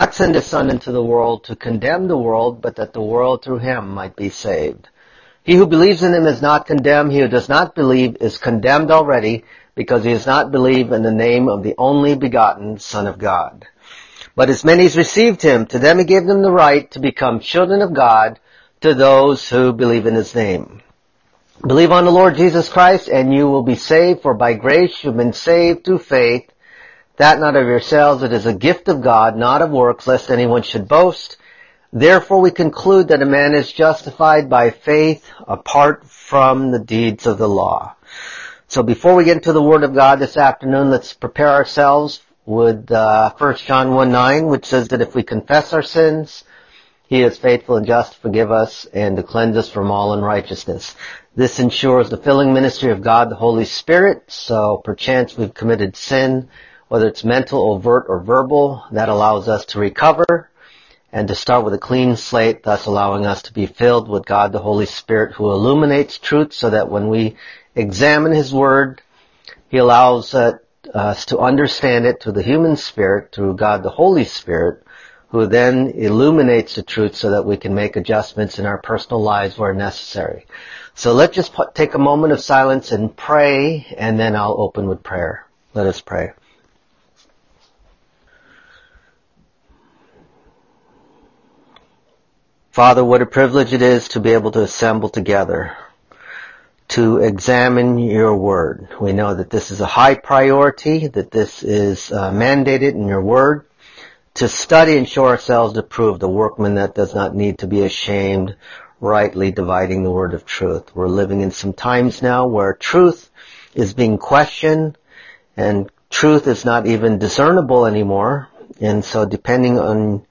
not send his son into the world to condemn the world, but that the world through him might be saved. He who believes in him is not condemned. He who does not believe is condemned already because he has not believed in the name of the only begotten Son of God. But as many as received him, to them he gave them the right to become children of God to those who believe in his name. Believe on the Lord Jesus Christ and you will be saved, for by grace you've been saved through faith, that not of yourselves, it is a gift of God, not of works, lest anyone should boast. Therefore we conclude that a man is justified by faith apart from the deeds of the law. So before we get into the Word of God this afternoon, let's prepare ourselves with uh, 1 John 1 9, which says that if we confess our sins, He is faithful and just to forgive us and to cleanse us from all unrighteousness. This ensures the filling ministry of God, the Holy Spirit, so perchance we've committed sin, whether it's mental, overt, or verbal, that allows us to recover and to start with a clean slate, thus allowing us to be filled with God the Holy Spirit who illuminates truth so that when we examine His Word, He allows us to understand it through the human spirit, through God the Holy Spirit, who then illuminates the truth so that we can make adjustments in our personal lives where necessary. So let's just take a moment of silence and pray, and then I'll open with prayer. Let us pray. Father, what a privilege it is to be able to assemble together to examine your word. We know that this is a high priority, that this is uh, mandated in your word, to study and show ourselves to prove the workman that does not need to be ashamed, rightly dividing the word of truth. We're living in some times now where truth is being questioned and truth is not even discernible anymore. And so depending on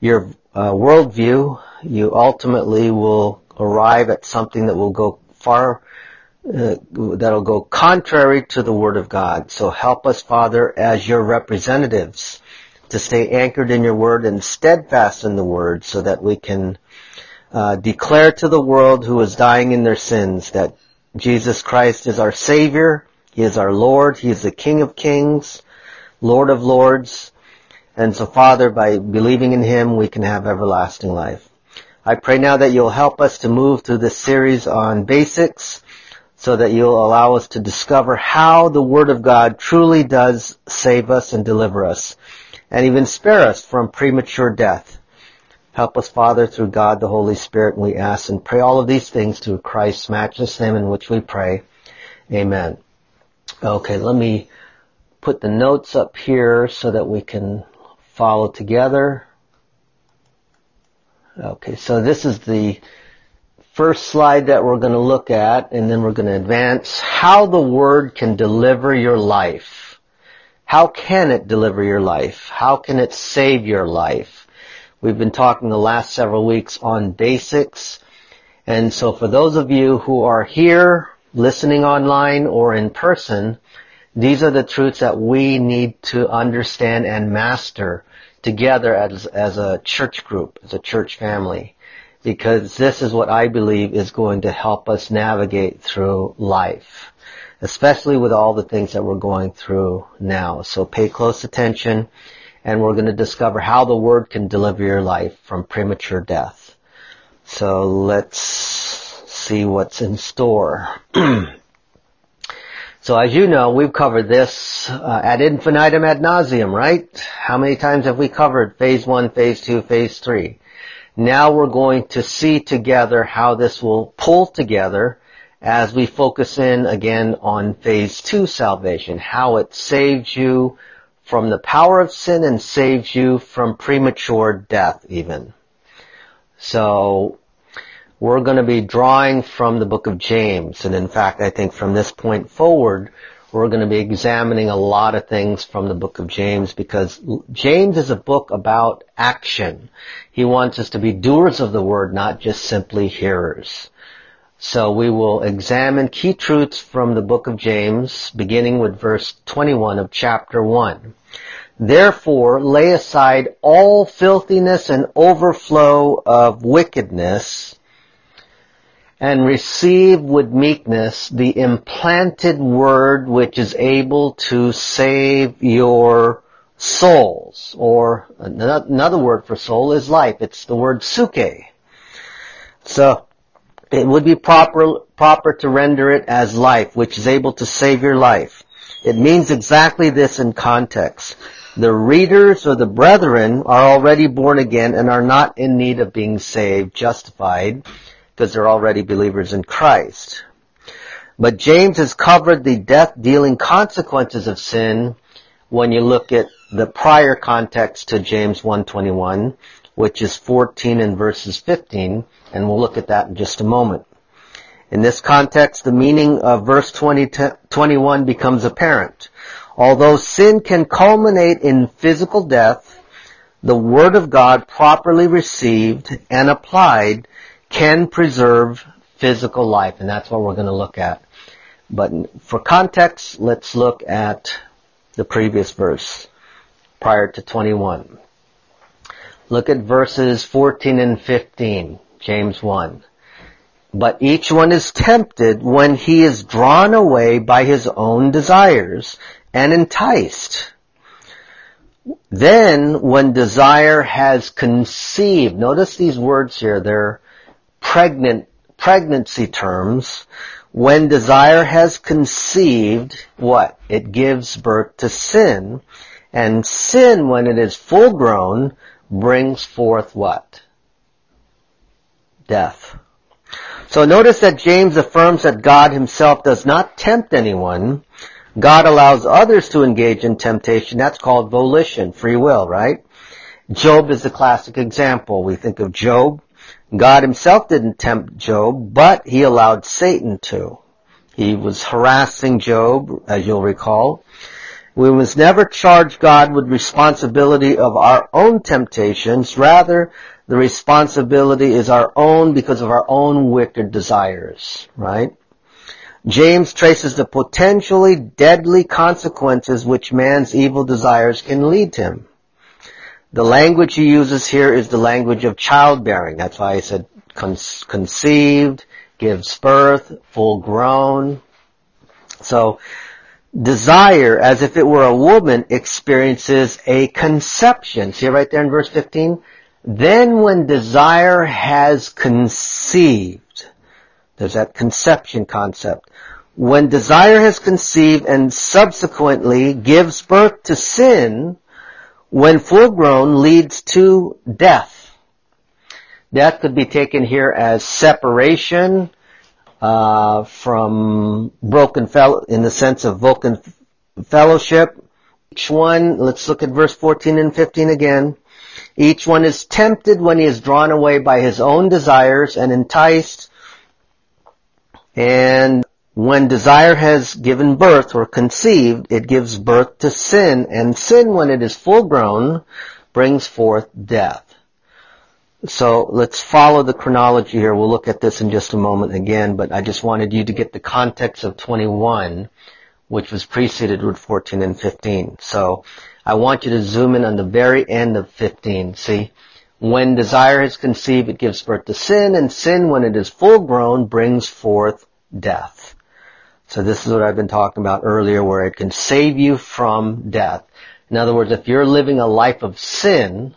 your uh, worldview, you ultimately will arrive at something that will go far, uh, that'll go contrary to the Word of God. So help us, Father, as your representatives to stay anchored in your Word and steadfast in the Word so that we can uh, declare to the world who is dying in their sins that Jesus Christ is our Savior, He is our Lord, He is the King of Kings, Lord of Lords, and so Father, by believing in Him, we can have everlasting life. I pray now that you'll help us to move through this series on basics so that you'll allow us to discover how the Word of God truly does save us and deliver us and even spare us from premature death. Help us, Father, through God the Holy Spirit, and we ask and pray all of these things through Christ's matchless name in which we pray. Amen. Okay, let me put the notes up here so that we can follow together. Okay, so this is the first slide that we're going to look at, and then we're going to advance how the Word can deliver your life. How can it deliver your life? How can it save your life? We've been talking the last several weeks on basics, and so for those of you who are here, listening online or in person, these are the truths that we need to understand and master together as, as a church group, as a church family. Because this is what I believe is going to help us navigate through life. Especially with all the things that we're going through now. So pay close attention and we're going to discover how the Word can deliver your life from premature death. So let's see what's in store. So as you know, we've covered this uh, ad infinitum ad nauseam, right? How many times have we covered phase one, phase two, phase three? Now we're going to see together how this will pull together as we focus in again on phase two salvation, how it saves you from the power of sin and saves you from premature death even. So we're going to be drawing from the book of James. And in fact, I think from this point forward, we're going to be examining a lot of things from the book of James because James is a book about action. He wants us to be doers of the word, not just simply hearers. So we will examine key truths from the book of James, beginning with verse 21 of chapter 1. Therefore, lay aside all filthiness and overflow of wickedness, and receive with meekness the implanted word which is able to save your souls, or another word for soul is life. It's the word psuche. So, it would be proper, proper to render it as life, which is able to save your life. It means exactly this in context. The readers or the brethren are already born again and are not in need of being saved, justified, because they're already believers in Christ. But James has covered the death-dealing consequences of sin when you look at the prior context to James 121, which is 14 and verses 15, and we'll look at that in just a moment. In this context, the meaning of verse 20 21 becomes apparent. Although sin can culminate in physical death, the Word of God properly received and applied can preserve physical life, and that's what we're going to look at. But for context, let's look at the previous verse prior to 21. Look at verses 14 and 15, James 1. But each one is tempted when he is drawn away by his own desires and enticed. Then when desire has conceived, notice these words here, they're pregnant, pregnancy terms. When desire has conceived, what? It gives birth to sin. And sin, when it is full grown, brings forth what? Death. So notice that James affirms that God himself does not tempt anyone, God allows others to engage in temptation. That's called volition, free will, right? Job is the classic example. We think of Job. God himself didn't tempt Job, but he allowed Satan to. He was harassing Job, as you'll recall. We must never charge God with responsibility of our own temptations. Rather, the responsibility is our own because of our own wicked desires, right? James traces the potentially deadly consequences which man's evil desires can lead to him. The language he uses here is the language of childbearing. That's why he said conceived, gives birth, full grown. So, desire, as if it were a woman, experiences a conception. See right there in verse 15? Then when desire has conceived, there's that conception concept. When desire has conceived and subsequently gives birth to sin, when full grown leads to death. Death could be taken here as separation uh, from broken fellow in the sense of broken fellowship. Each one, let's look at verse 14 and 15 again. Each one is tempted when he is drawn away by his own desires and enticed and when desire has given birth or conceived, it gives birth to sin, and sin, when it is full grown, brings forth death. So let's follow the chronology here. We'll look at this in just a moment again, but I just wanted you to get the context of 21, which was preceded with 14 and 15. So I want you to zoom in on the very end of 15. See? When desire is conceived, it gives birth to sin, and sin, when it is full grown, brings forth death. So this is what I've been talking about earlier, where it can save you from death. In other words, if you're living a life of sin,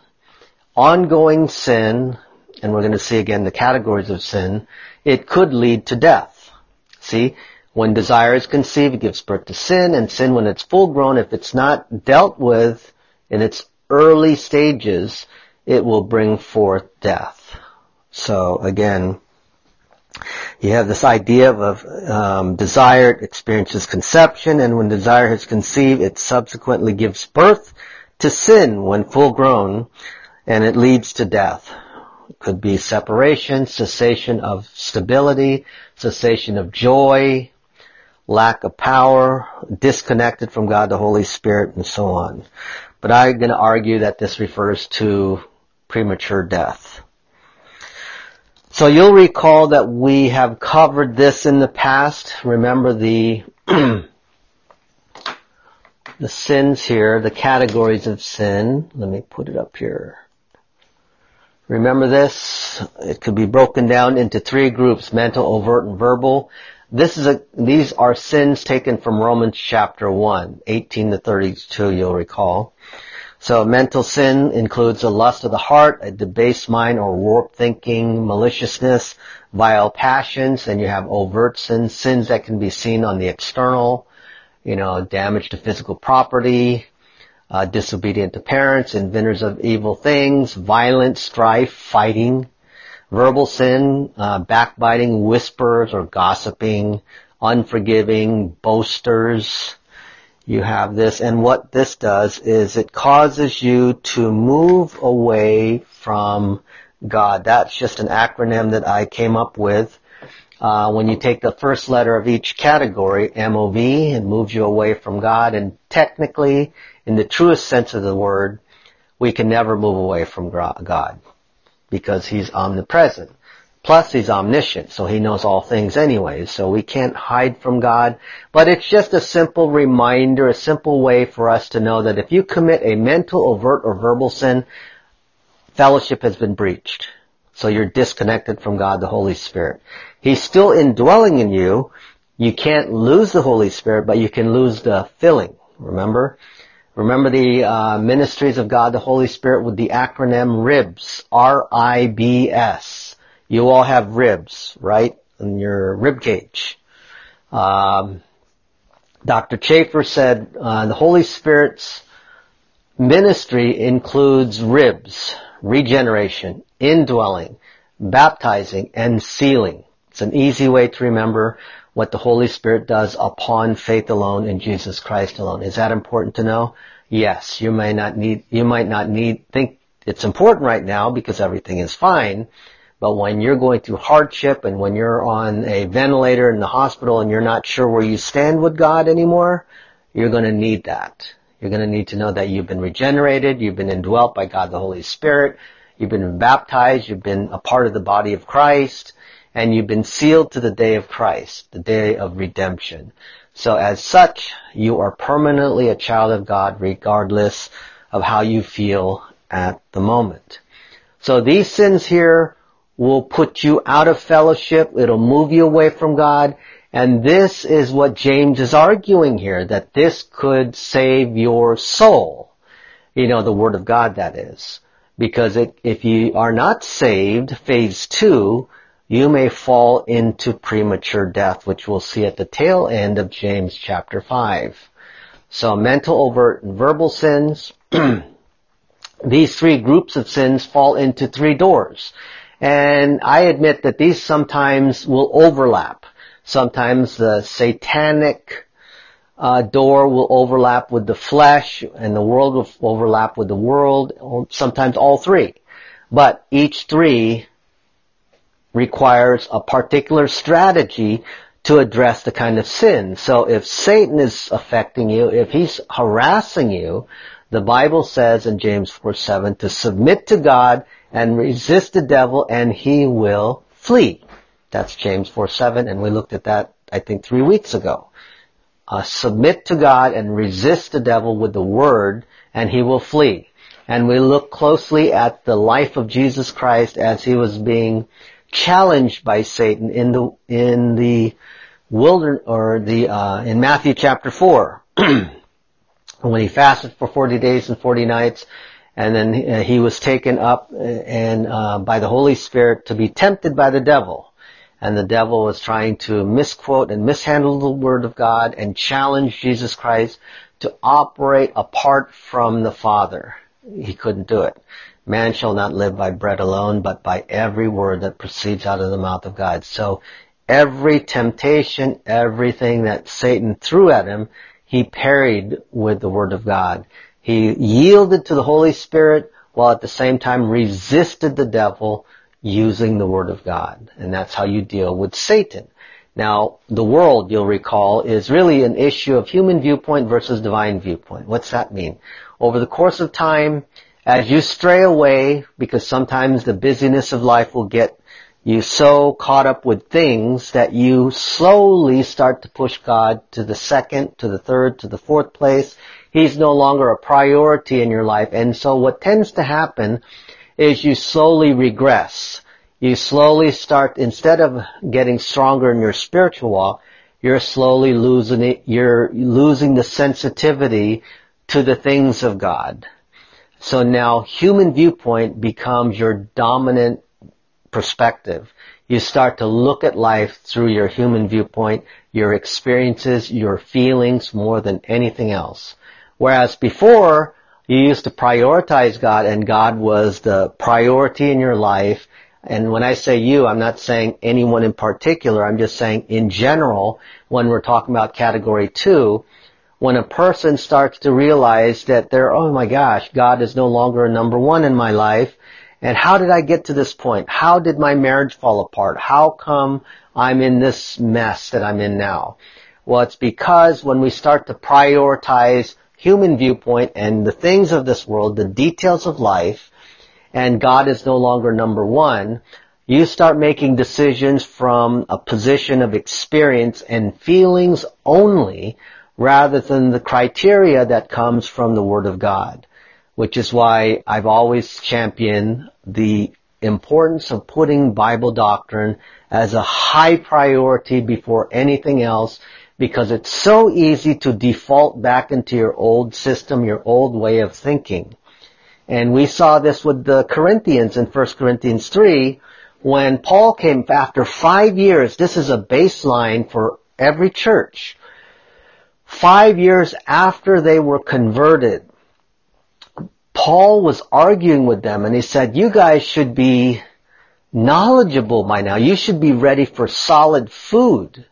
ongoing sin, and we're going to see again the categories of sin, it could lead to death. See, when desire is conceived, it gives birth to sin, and sin, when it's full grown, if it's not dealt with in its early stages, it will bring forth death. So again, you have this idea of um, desire experiences conception, and when desire has conceived, it subsequently gives birth to sin when full grown, and it leads to death. It could be separation, cessation of stability, cessation of joy, lack of power, disconnected from God the Holy Spirit, and so on. But I'm going to argue that this refers to premature death. So you'll recall that we have covered this in the past. Remember the the sins here, the categories of sin. Let me put it up here. Remember this? It could be broken down into three groups, mental, overt, and verbal. This is a, these are sins taken from Romans chapter 1, 18 to 32, you'll recall. So mental sin includes the lust of the heart, a debased mind or warped thinking, maliciousness, vile passions, and you have overt sins, sins that can be seen on the external, you know, damage to physical property, uh, disobedient to parents, inventors of evil things, violence, strife, fighting, verbal sin, uh, backbiting, whispers or gossiping, unforgiving, boasters, you have this, and what this does is it causes you to move away from God. That's just an acronym that I came up with. Uh, when you take the first letter of each category, MOV, it moves you away from God, and technically, in the truest sense of the word, we can never move away from God because He's omnipresent. Plus he's omniscient, so he knows all things anyways, so we can't hide from God. But it's just a simple reminder, a simple way for us to know that if you commit a mental, overt, or verbal sin, fellowship has been breached. So you're disconnected from God, the Holy Spirit. He's still indwelling in you. You can't lose the Holy Spirit, but you can lose the filling. Remember? Remember the uh, ministries of God, the Holy Spirit with the acronym RIBS. R-I-B-S. You all have ribs, right? In your rib cage. Um, Dr. Chafer said uh, the Holy Spirit's ministry includes ribs, regeneration, indwelling, baptizing, and sealing. It's an easy way to remember what the Holy Spirit does upon faith alone in Jesus Christ alone. Is that important to know? Yes. You may not need, you might not need, think it's important right now because everything is fine, but when you're going through hardship and when you're on a ventilator in the hospital and you're not sure where you stand with God anymore, you're going to need that. You're going to need to know that you've been regenerated, you've been indwelt by God the Holy Spirit, you've been baptized, you've been a part of the body of Christ, and you've been sealed to the day of Christ, the day of redemption. So as such, you are permanently a child of God regardless of how you feel at the moment. So these sins here will put you out of fellowship. It'll move you away from God. And this is what James is arguing here, that this could save your soul. You know, the Word of God that is. Because it, if you are not saved, phase two, you may fall into premature death, which we'll see at the tail end of James chapter 5. So mental, overt, and verbal sins, these three groups of sins fall into three doors. And I admit that these sometimes will overlap. Sometimes the satanic uh, door will overlap with the flesh, and the world will overlap with the world. Sometimes all three, but each three requires a particular strategy to address the kind of sin. So if Satan is affecting you, if he's harassing you, the Bible says in James 4 7 to submit to God and resist the devil and he will flee. That's James 4 7 and we looked at that I think three weeks ago. Uh, submit to God and resist the devil with the word and he will flee. And we look closely at the life of Jesus Christ as he was being challenged by Satan in the, in the wilderness, or the, uh, in Matthew chapter 4. when he fasted for 40 days and 40 nights, and then uh, he was taken up uh, and uh, by the Holy Spirit to be tempted by the devil. And the devil was trying to misquote and mishandle the word of God and challenge Jesus Christ to operate apart from the Father. He couldn't do it. Man shall not live by bread alone, but by every word that proceeds out of the mouth of God. So every temptation, everything that Satan threw at him, he parried with the Word of God. He yielded to the Holy Spirit while at the same time resisted the devil using the Word of God. And that's how you deal with Satan. Now, the world, you'll recall, is really an issue of human viewpoint versus divine viewpoint. What's that mean? Over the course of time, as you stray away, because sometimes the busyness of life will get you so caught up with things that you slowly start to push God to the second, to the third, to the fourth place. He's no longer a priority in your life. And so what tends to happen is you slowly regress. You slowly start, instead of getting stronger in your spiritual walk, you're slowly losing it, you're losing the sensitivity to the things of God. So now human viewpoint becomes your dominant perspective. You start to look at life through your human viewpoint, your experiences, your feelings more than anything else. Whereas before, you used to prioritize God and God was the priority in your life. And when I say you, I'm not saying anyone in particular. I'm just saying in general, when we're talking about category two, when a person starts to realize that they're, oh my gosh, God is no longer a number one in my life. And how did I get to this point? How did my marriage fall apart? How come I'm in this mess that I'm in now? Well, it's because when we start to prioritize human viewpoint and the things of this world, the details of life, and God is no longer number one, you start making decisions from a position of experience and feelings only rather than the criteria that comes from the Word of God. Which is why I've always championed the importance of putting Bible doctrine as a high priority before anything else because it's so easy to default back into your old system, your old way of thinking. And we saw this with the Corinthians in 1 Corinthians 3 when Paul came after five years. This is a baseline for every church. Five years after they were converted, Paul was arguing with them and he said, you guys should be knowledgeable by now. You should be ready for solid food.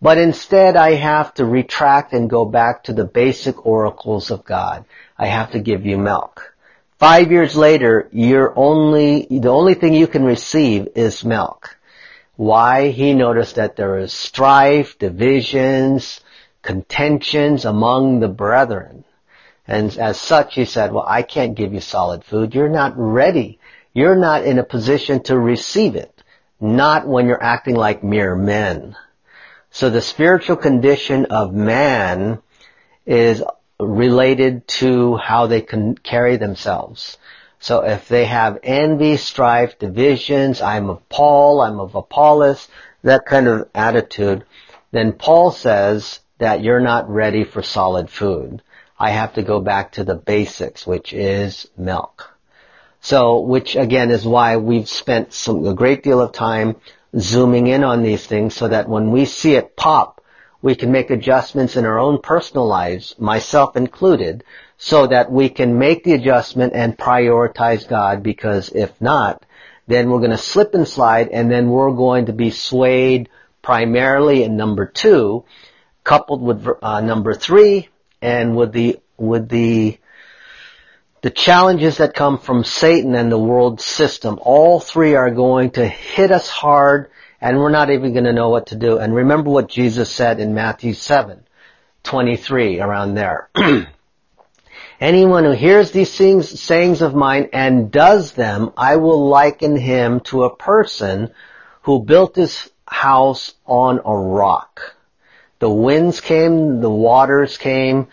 But instead I have to retract and go back to the basic oracles of God. I have to give you milk. Five years later, you're only, the only thing you can receive is milk. Why? He noticed that there is strife, divisions, contentions among the brethren. And as such, he said, well, I can't give you solid food. You're not ready. You're not in a position to receive it. Not when you're acting like mere men. So the spiritual condition of man is related to how they can carry themselves. So if they have envy, strife, divisions, I'm of Paul, I'm of Apollos, that kind of attitude, then Paul says that you're not ready for solid food. I have to go back to the basics, which is milk. So, which again is why we've spent some, a great deal of time zooming in on these things so that when we see it pop, we can make adjustments in our own personal lives, myself included, so that we can make the adjustment and prioritize God because if not, then we're going to slip and slide and then we're going to be swayed primarily in number two, coupled with uh, number three, and with the, with the the challenges that come from Satan and the world system, all three are going to hit us hard and we're not even going to know what to do. And remember what Jesus said in Matthew 7, 23, around there. Anyone who hears these things, sayings of mine and does them, I will liken him to a person who built his house on a rock. The winds came, the waters came,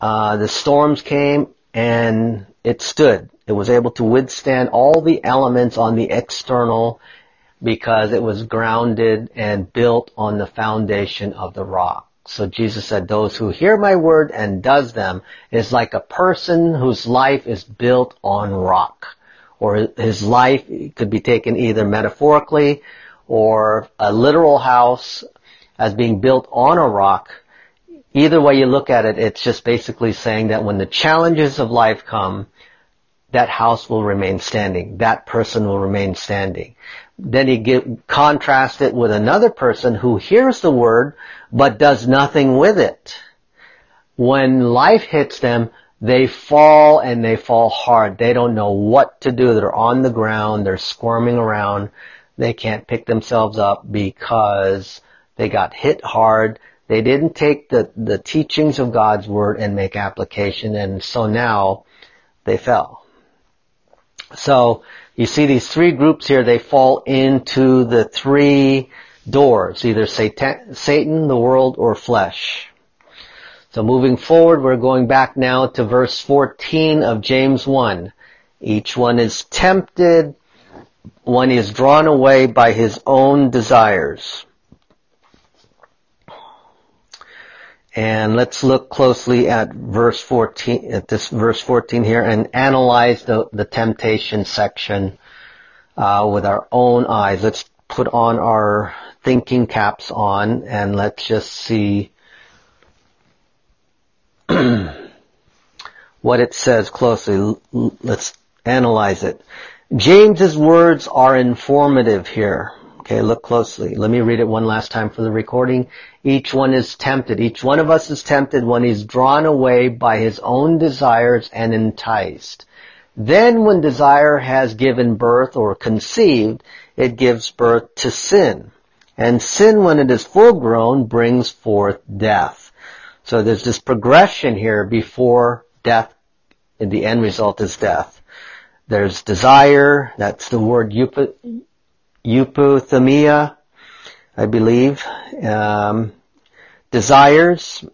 uh, the storms came, and it stood. It was able to withstand all the elements on the external because it was grounded and built on the foundation of the rock. So Jesus said, those who hear my word and does them is like a person whose life is built on rock. Or his life could be taken either metaphorically or a literal house as being built on a rock either way you look at it, it's just basically saying that when the challenges of life come, that house will remain standing. That person will remain standing. Then he get, contrast it with another person who hears the word, but does nothing with it. When life hits them, they fall and they fall hard. They don't know what to do. They're on the ground. They're squirming around. They can't pick themselves up because they got hit hard. They didn't take the, the teachings of God's Word and make application, and so now they fell. So, you see these three groups here, they fall into the three doors, either Satan, Satan, the world, or flesh. So moving forward, we're going back now to verse 14 of James 1. Each one is tempted he is drawn away by his own desires And let's look closely at verse 14, at this verse 14 here and analyze the, the temptation section, uh, with our own eyes. Let's put on our thinking caps on and let's just see what it says closely. Let's analyze it. James's words are informative here. Okay, look closely. Let me read it one last time for the recording. Each one is tempted. Each one of us is tempted when he's drawn away by his own desires and enticed. Then when desire has given birth or conceived, it gives birth to sin. And sin, when it is full grown, brings forth death. So there's this progression here before death, and the end result is death. There's desire, that's the word epithumia, I believe. Um, desires,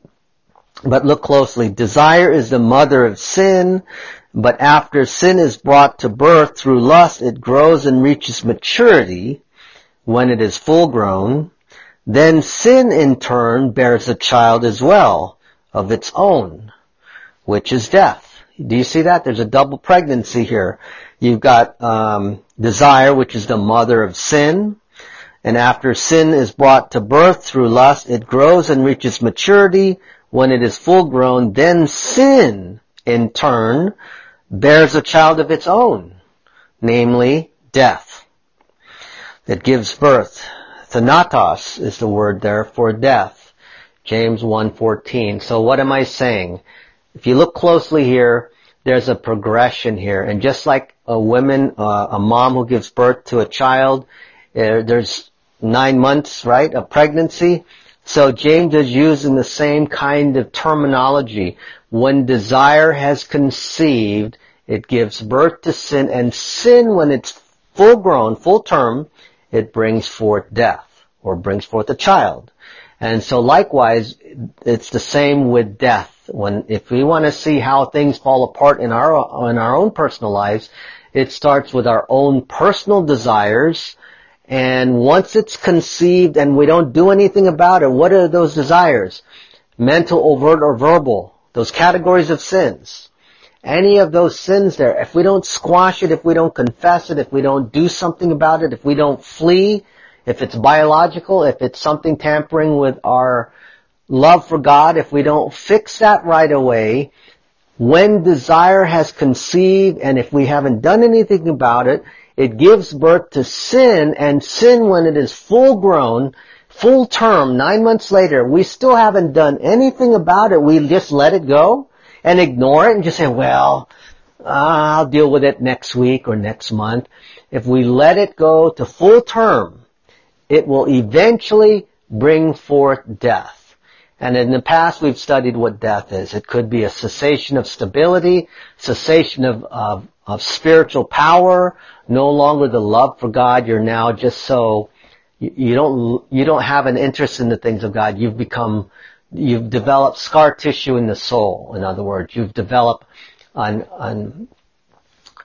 but look closely. Desire is the mother of sin, but after sin is brought to birth through lust, it grows and reaches maturity when it is full grown. Then sin in turn bears a child as well of its own, which is death. Do you see that? There's a double pregnancy here. You've got um, desire, which is the mother of sin, and after sin is brought to birth through lust, it grows and reaches maturity. When it is full grown, then sin, in turn, bears a child of its own, namely death, that gives birth. Thanatos is the word there for death. James 1.14. So what am I saying? If you look closely here, there's a progression here. And just like a woman, uh, a mom who gives birth to a child, uh, there's nine months, right, of pregnancy. So James is using the same kind of terminology. When desire has conceived, it gives birth to sin, and sin, when it's full grown, full term, it brings forth death, or brings forth a child. And so likewise, it's the same with death. When, if we want to see how things fall apart in our, in our own personal lives, it starts with our own personal desires, and once it's conceived and we don't do anything about it, what are those desires? Mental, overt, or verbal. Those categories of sins. Any of those sins there, if we don't squash it, if we don't confess it, if we don't do something about it, if we don't flee, if it's biological, if it's something tampering with our love for God, if we don't fix that right away, when desire has conceived and if we haven't done anything about it, it gives birth to sin and sin when it is full grown, full term, nine months later, we still haven't done anything about it. We just let it go and ignore it and just say, well, I'll deal with it next week or next month. If we let it go to full term, it will eventually bring forth death. And in the past we've studied what death is. It could be a cessation of stability, cessation of, of, of spiritual power, no longer the love for God. You're now just so, you, you don't, you don't have an interest in the things of God. You've become, you've developed scar tissue in the soul. In other words, you've developed an, an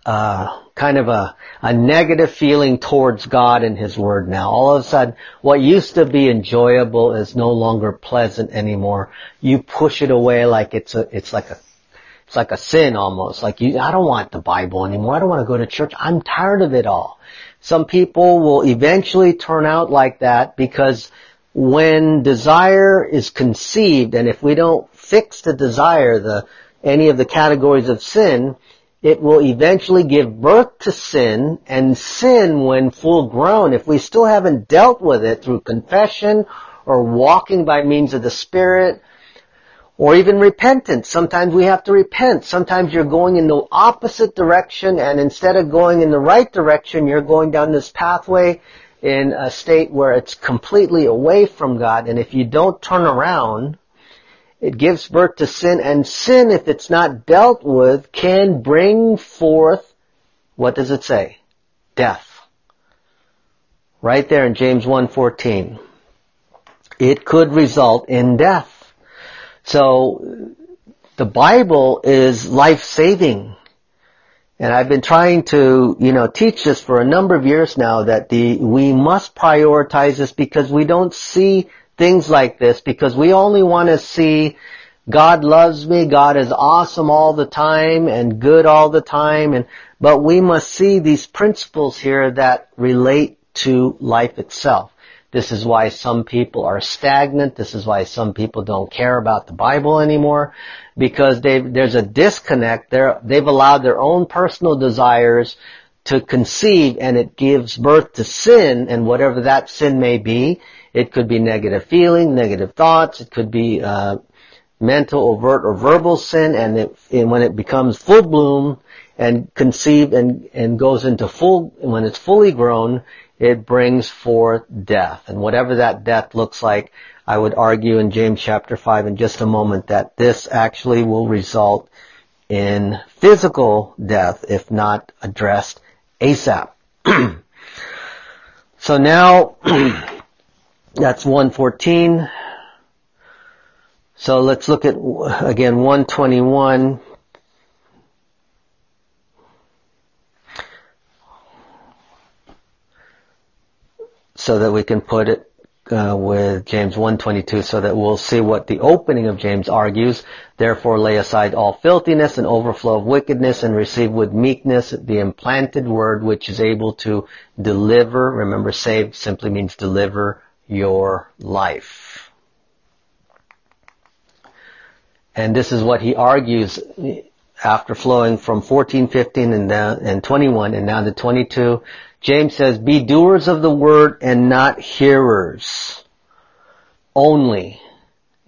uh, kind of a, a negative feeling towards God and His Word now. All of a sudden, what used to be enjoyable is no longer pleasant anymore. You push it away like it's a, it's like a, it's like a sin almost. Like you, I don't want the Bible anymore. I don't want to go to church. I'm tired of it all. Some people will eventually turn out like that because when desire is conceived and if we don't fix the desire, the, any of the categories of sin, it will eventually give birth to sin, and sin, when full grown, if we still haven't dealt with it through confession or walking by means of the Spirit, or even repentance. Sometimes we have to repent. Sometimes you're going in the opposite direction, and instead of going in the right direction, you're going down this pathway in a state where it's completely away from God, and if you don't turn around, it gives birth to sin, and sin, if it's not dealt with, can bring forth, what does it say? Death. Right there in James 1.14. It could result in death. So, the Bible is life-saving. And I've been trying to, you know, teach this for a number of years now that the, we must prioritize this because we don't see things like this because we only want to see God loves me, God is awesome all the time and good all the time and but we must see these principles here that relate to life itself. This is why some people are stagnant. This is why some people don't care about the Bible anymore because there's a disconnect. They're, they've allowed their own personal desires to conceive and it gives birth to sin and whatever that sin may be. It could be negative feeling, negative thoughts. It could be uh, mental, overt, or verbal sin. And, it, and when it becomes full bloom and conceived and, and goes into full, when it's fully grown, it brings forth death. And whatever that death looks like, I would argue in James chapter 5 in just a moment that this actually will result in physical death if not addressed ASAP. so now, that's 114. So let's look at, again, 121. So that we can put it uh, with James 122 so that we'll see what the opening of James argues. Therefore lay aside all filthiness and overflow of wickedness and receive with meekness the implanted word which is able to deliver, remember save simply means deliver your life. And this is what he argues after flowing from 14, 15 and, down, and 21 and now to 22 James says, be doers of the word and not hearers only,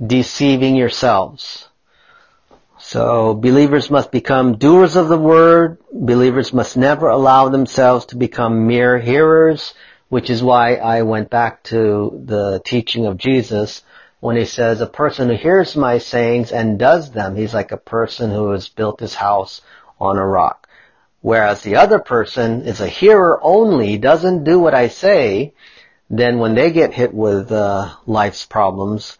deceiving yourselves. So believers must become doers of the word. Believers must never allow themselves to become mere hearers, which is why I went back to the teaching of Jesus when he says a person who hears my sayings and does them, he's like a person who has built his house on a rock. Whereas the other person is a hearer only, doesn't do what I say, then when they get hit with uh, life's problems,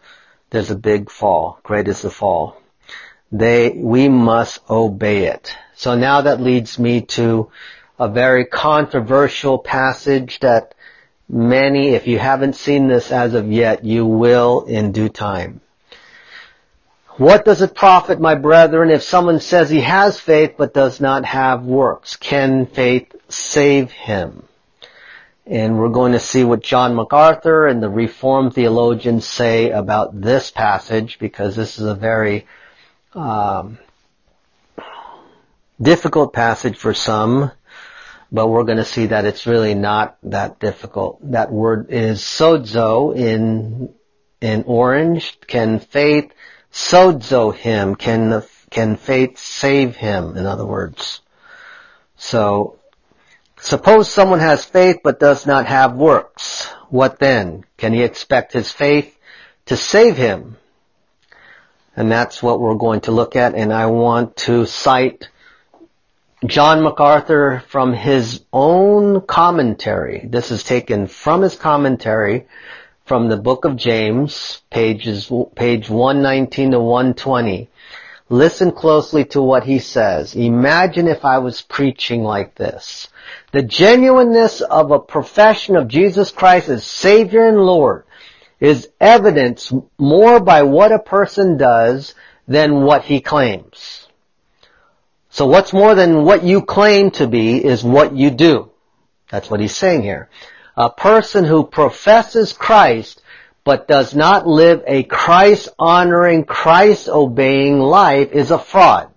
there's a big fall. Great is the fall. They, we must obey it. So now that leads me to a very controversial passage that many, if you haven't seen this as of yet, you will in due time. What does it profit, my brethren, if someone says he has faith but does not have works? Can faith save him? And we're going to see what John MacArthur and the Reformed theologians say about this passage because this is a very um, difficult passage for some, but we're going to see that it's really not that difficult. That word is sozo in in orange. Can faith sozo him? Can can faith save him? In other words, so suppose someone has faith but does not have works. What then? Can he expect his faith to save him? And that's what we're going to look at. And I want to cite John MacArthur from his own commentary. This is taken from his commentary from the book of James, pages, page 119 to 120. Listen closely to what he says. Imagine if I was preaching like this. The genuineness of a profession of Jesus Christ as Savior and Lord is evidenced more by what a person does than what he claims. So what's more than what you claim to be is what you do. That's what he's saying here. A person who professes Christ but does not live a Christ honoring, Christ obeying life is a fraud.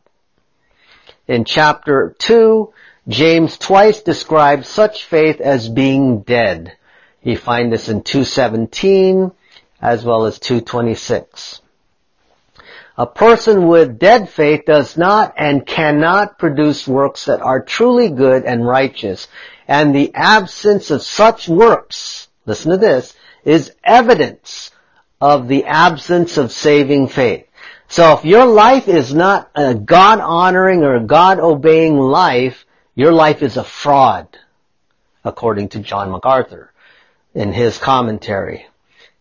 In chapter 2, James twice describes such faith as being dead. You find this in 217 as well as 226. A person with dead faith does not and cannot produce works that are truly good and righteous and the absence of such works, listen to this, is evidence of the absence of saving faith. So if your life is not a God honoring or God obeying life, your life is a fraud, according to John MacArthur in his commentary.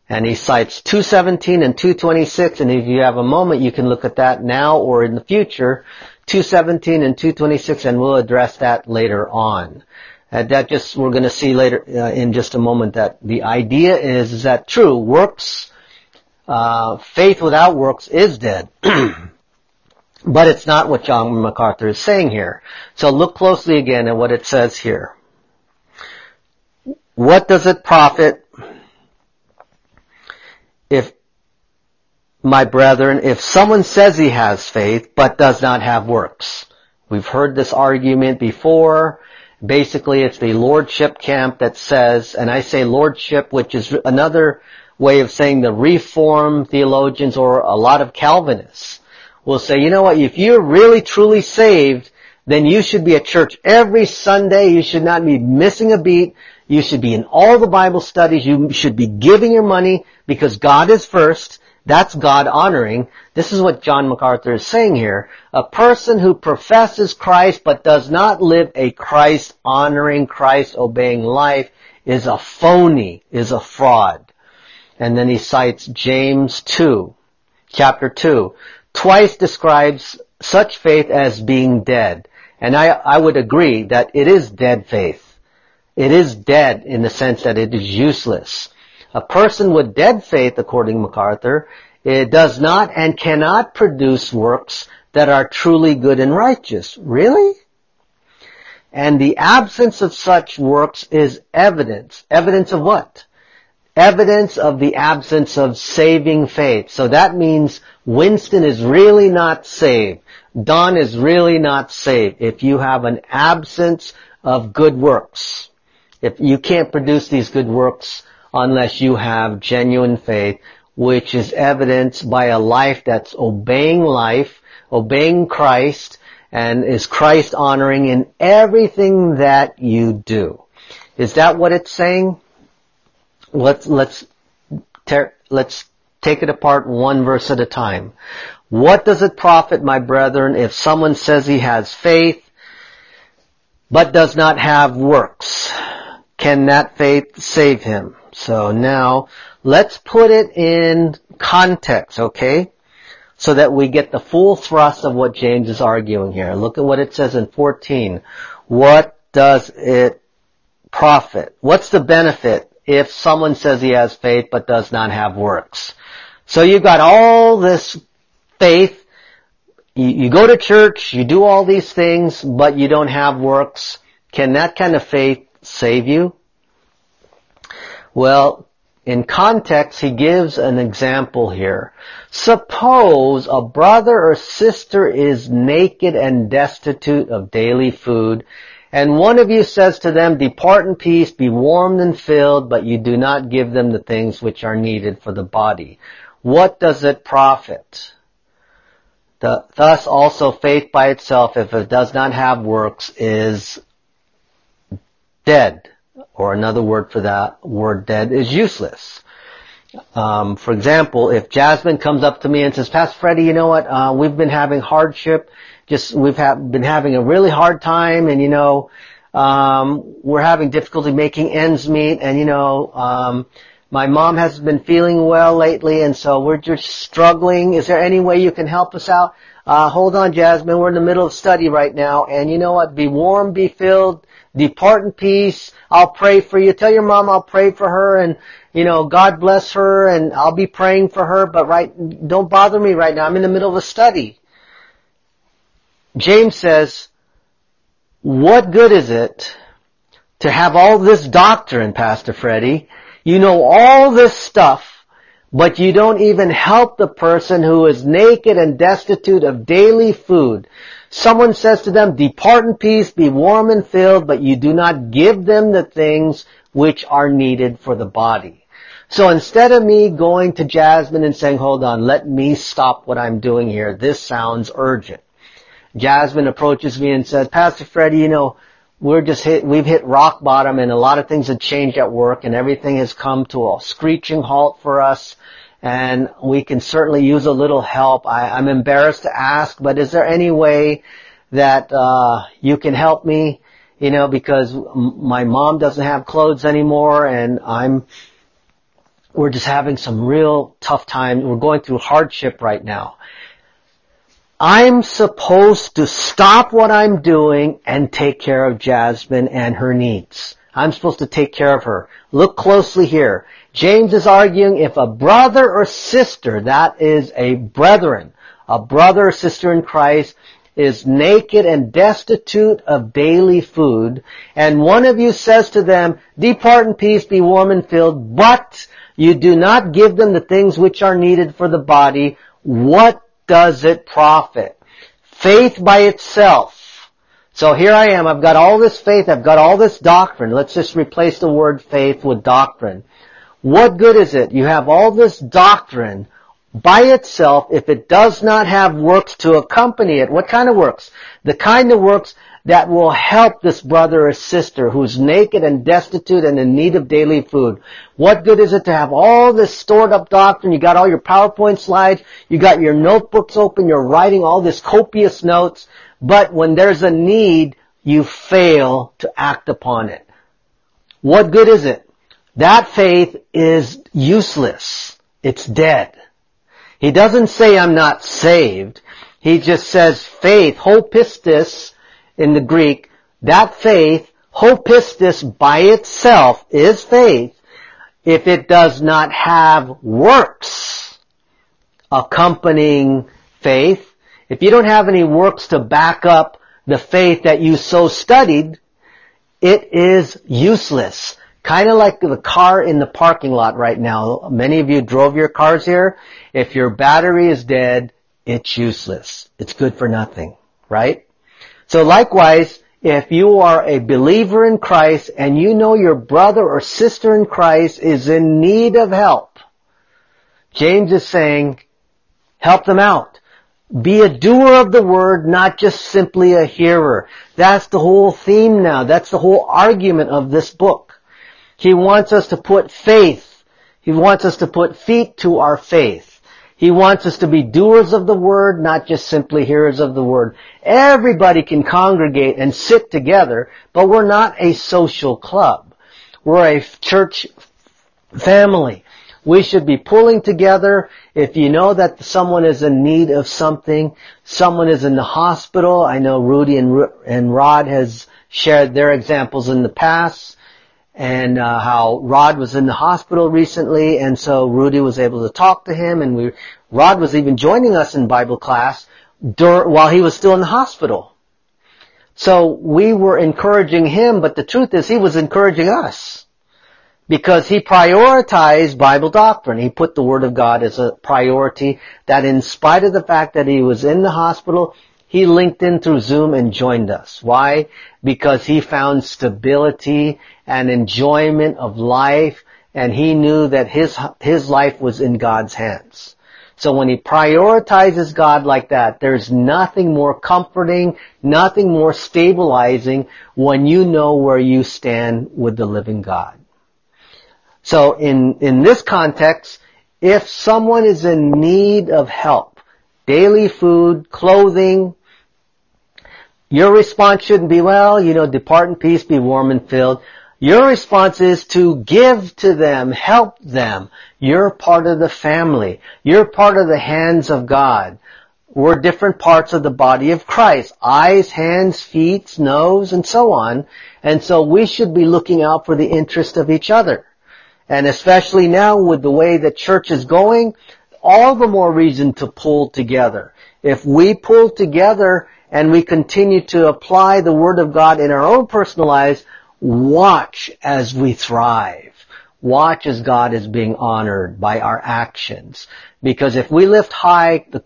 And he cites 217 and 226, and if you have a moment, you can look at that now or in the future, 217 and 226, and we'll address that later on. Uh, that just, we're to see later uh, in just a moment that the idea is, is that true, works uh, faith without works is dead. but it's not what John MacArthur is saying here. So look closely again at what it says here. What does it profit if my brethren, if someone says he has faith but does not have works? We've heard this argument before. Basically, it's the lordship camp that says, and I say lordship, which is another way of saying the reformed theologians or a lot of Calvinists will say, you know what, if you're really truly saved, then you should be at church every Sunday. You should not be missing a beat. You should be in all the Bible studies. You should be giving your money because God is first. That's God honoring. This is what John MacArthur is saying here. A person who professes Christ but does not live a Christ honoring, Christ obeying life is a phony, is a fraud. And then he cites James 2, chapter 2. Twice describes such faith as being dead. And I, I would agree that it is dead faith. It is dead in the sense that it is useless. A person with dead faith, according to MacArthur, it does not and cannot produce works that are truly good and righteous. Really? And the absence of such works is evidence. Evidence of what? Evidence of the absence of saving faith. So that means Winston is really not saved. Don is really not saved if you have an absence of good works. If you can't produce these good works unless you have genuine faith, which is evidenced by a life that's obeying life, obeying Christ, and is Christ honoring in everything that you do. Is that what it's saying? Let's, let's, ter- let's take it apart one verse at a time. What does it profit, my brethren, if someone says he has faith, but does not have works? Can that faith save him? So now, let's put it in context, okay? So that we get the full thrust of what James is arguing here. Look at what it says in 14. What does it profit? What's the benefit if someone says he has faith but does not have works? So you've got all this faith, you, you go to church, you do all these things, but you don't have works. Can that kind of faith save you? Well, in context, he gives an example here. Suppose a brother or sister is naked and destitute of daily food, and one of you says to them, Depart in peace, be warmed and filled, but you do not give them the things which are needed for the body. What does it profit? The, thus also faith by itself, if it does not have works, is dead or another word for that word dead is useless. Um, for example, if Jasmine comes up to me and says, Pastor Freddie, you know what, uh, we've been having hardship, just, we've been having a really hard time and you know, um, we're having difficulty making ends meet and you know, um, my mom hasn't been feeling well lately and so we're just struggling. Is there any way you can help us out? Uh, hold on, Jasmine. We're in the middle of study right now and you know what? Be warm, be filled, depart in peace, I'll pray for you. Tell your mom I'll pray for her and, you know, God bless her and I'll be praying for her, but right, don't bother me right now. I'm in the middle of a study. James says, what good is it to have all this doctrine, Pastor Freddie? You know all this stuff, but you don't even help the person who is naked and destitute of daily food. Someone says to them, depart in peace, be warm and filled, but you do not give them the things which are needed for the body. So instead of me going to Jasmine and saying, hold on, let me stop what I'm doing here. This sounds urgent. Jasmine approaches me and says, Pastor Freddie, you know, we're just hit, we've hit rock bottom and a lot of things have changed at work and everything has come to a screeching halt for us and we can certainly use a little help. I, am embarrassed to ask, but is there any way that uh, you can help me? You know, because my mom doesn't have clothes anymore, and I'm we're just having some real tough time. We're going through hardship right now. I'm supposed to stop what I'm doing and take care of Jasmine and her needs. I'm supposed to take care of her. Look closely here. James is arguing if a brother or sister, that is a brethren, a brother or sister in Christ, is naked and destitute of daily food, and one of you says to them, Depart in peace, be warm and filled, but you do not give them the things which are needed for the body, what does it profit? Faith by itself. So here I am, I've got all this faith, I've got all this doctrine. Let's just replace the word faith with doctrine. What good is it? You have all this doctrine, by itself if it does not have works to accompany it. What kind of works? The kind of works that will help this brother or sister who's naked and destitute and in need of daily food. What good is it to have all this stored up doctrine? You got all your PowerPoint slides, you got your notebooks open, you're writing all this copious notes, but when there's a need, you fail to act upon it. What good is it? That faith is useless. It's dead. He doesn't say I'm not saved. He just says faith, hopistis in the Greek, that faith, hopistis by itself is faith if it does not have works accompanying faith. If you don't have any works to back up the faith that you so studied, it is useless. Kind of like the car in the parking lot right now. Many of you drove your cars here. If your battery is dead, it's useless. It's good for nothing, right? So likewise, if you are a believer in Christ and you know your brother or sister in Christ is in need of help, James is saying, help them out. Be a doer of the word, not just simply a hearer. That's the whole theme now. That's the whole argument of this book. He wants us to put faith. He wants us to put feet to our faith. He wants us to be doers of the word, not just simply hearers of the word. Everybody can congregate and sit together, but we're not a social club. We're a church family. We should be pulling together. If you know that someone is in need of something, someone is in the hospital. I know Rudy and, and Rod has shared their examples in the past and uh, how Rod was in the hospital recently, and so Rudy was able to talk to him, and we Rod was even joining us in Bible class dur- while he was still in the hospital. So we were encouraging him, but the truth is he was encouraging us because he prioritized Bible doctrine. He put the Word of God as a priority that in spite of the fact that he was in the hospital, he linked in through Zoom and joined us. Why? Because he found stability and enjoyment of life and he knew that his, his life was in God's hands. So when he prioritizes God like that, there's nothing more comforting, nothing more stabilizing when you know where you stand with the living God. So in, in this context, if someone is in need of help, daily food, clothing, your response shouldn't be, well, you know, depart in peace, be warm and filled. Your response is to give to them, help them. You're part of the family. You're part of the hands of God. We're different parts of the body of Christ. Eyes, hands, feet, nose, and so on. And so we should be looking out for the interest of each other. And especially now with the way the church is going, all the more reason to pull together. If we pull together and we continue to apply the Word of God in our own personal lives, watch as we thrive. Watch as God is being honored by our actions. Because if we lift high the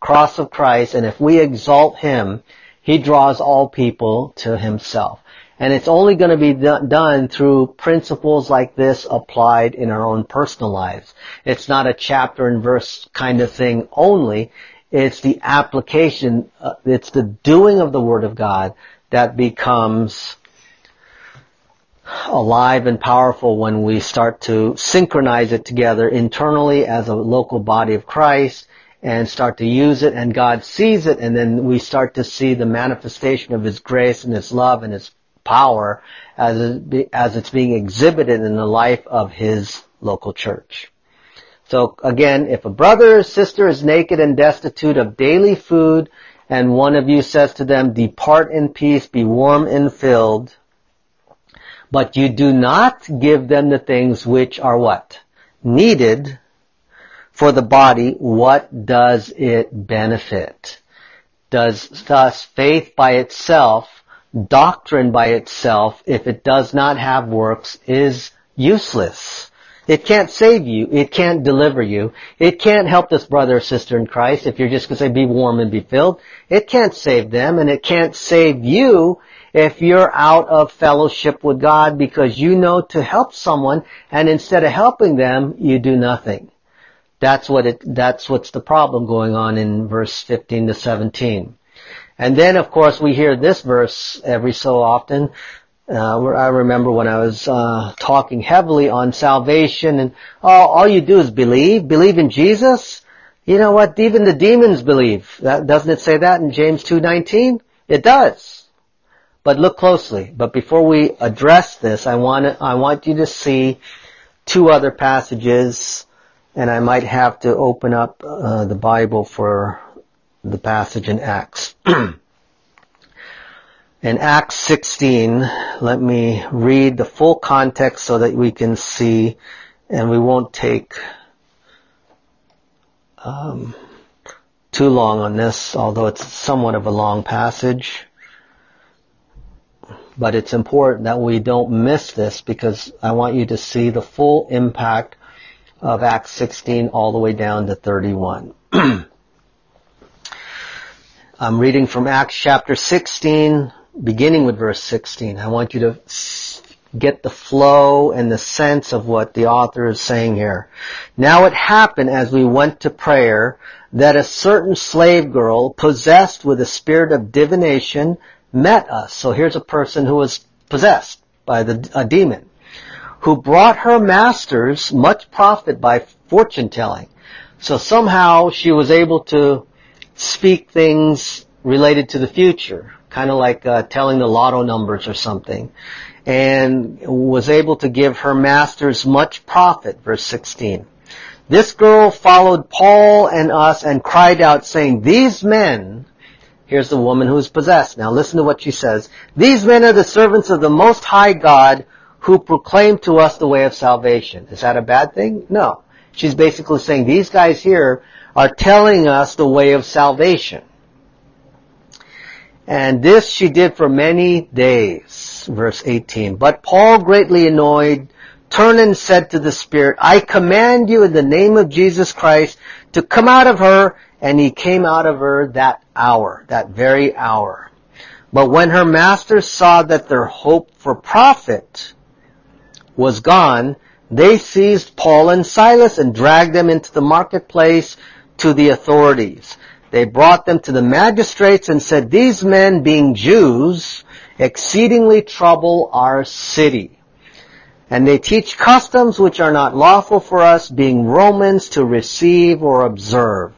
cross of Christ and if we exalt Him, He draws all people to Himself. And it's only going to be done through principles like this applied in our own personal lives. It's not a chapter and verse kind of thing only. It's the application, uh, it's the doing of the Word of God that becomes alive and powerful when we start to synchronize it together internally as a local body of Christ and start to use it and God sees it and then we start to see the manifestation of His grace and His love and His power as, as it's being exhibited in the life of His local church. So again, if a brother or sister is naked and destitute of daily food, and one of you says to them, depart in peace, be warm and filled, But you do not give them the things which are what? Needed for the body. What does it benefit? Does thus faith by itself, doctrine by itself, if it does not have works, is useless. It can't save you. It can't deliver you. It can't help this brother or sister in Christ if you're just going to say be warm and be filled. It can't save them and it can't save you if you're out of fellowship with God because you know to help someone and instead of helping them, you do nothing. That's what it, that's what's the problem going on in verse 15 to 17. And then of course we hear this verse every so often. Uh, I remember when I was uh, talking heavily on salvation and oh, all you do is believe, believe in Jesus. You know what? Even the demons believe. That, doesn't it say that in James 2.19? It does. But look closely. But before we address this, I want I want you to see two other passages, and I might have to open up uh, the Bible for the passage in Acts. in Acts 16, let me read the full context so that we can see, and we won't take um, too long on this, although it's somewhat of a long passage but it's important that we don't miss this because I want you to see the full impact of Acts 16 all the way down to 31. I'm reading from Acts chapter 16, beginning with verse 16. I want you to get the flow and the sense of what the author is saying here. Now it happened as we went to prayer that a certain slave girl possessed with a spirit of divination met us. So here's a person who was possessed by the, a demon, who brought her masters much profit by fortune telling. So somehow she was able to speak things related to the future, kind of like uh, telling the lotto numbers or something, and was able to give her masters much profit, verse 16. This girl followed Paul and us and cried out saying, these men Here's the woman who is possessed. Now listen to what she says. These men are the servants of the Most High God who proclaim to us the way of salvation. Is that a bad thing? No. She's basically saying these guys here are telling us the way of salvation. And this she did for many days. Verse 18. But Paul greatly annoyed turned and said to the spirit, I command you in the name of Jesus Christ to come out of her and he came out of her that hour, that very hour. But when her masters saw that their hope for profit was gone, they seized Paul and Silas and dragged them into the marketplace to the authorities. They brought them to the magistrates and said, these men being Jews exceedingly trouble our city. And they teach customs which are not lawful for us, being Romans, to receive or observe.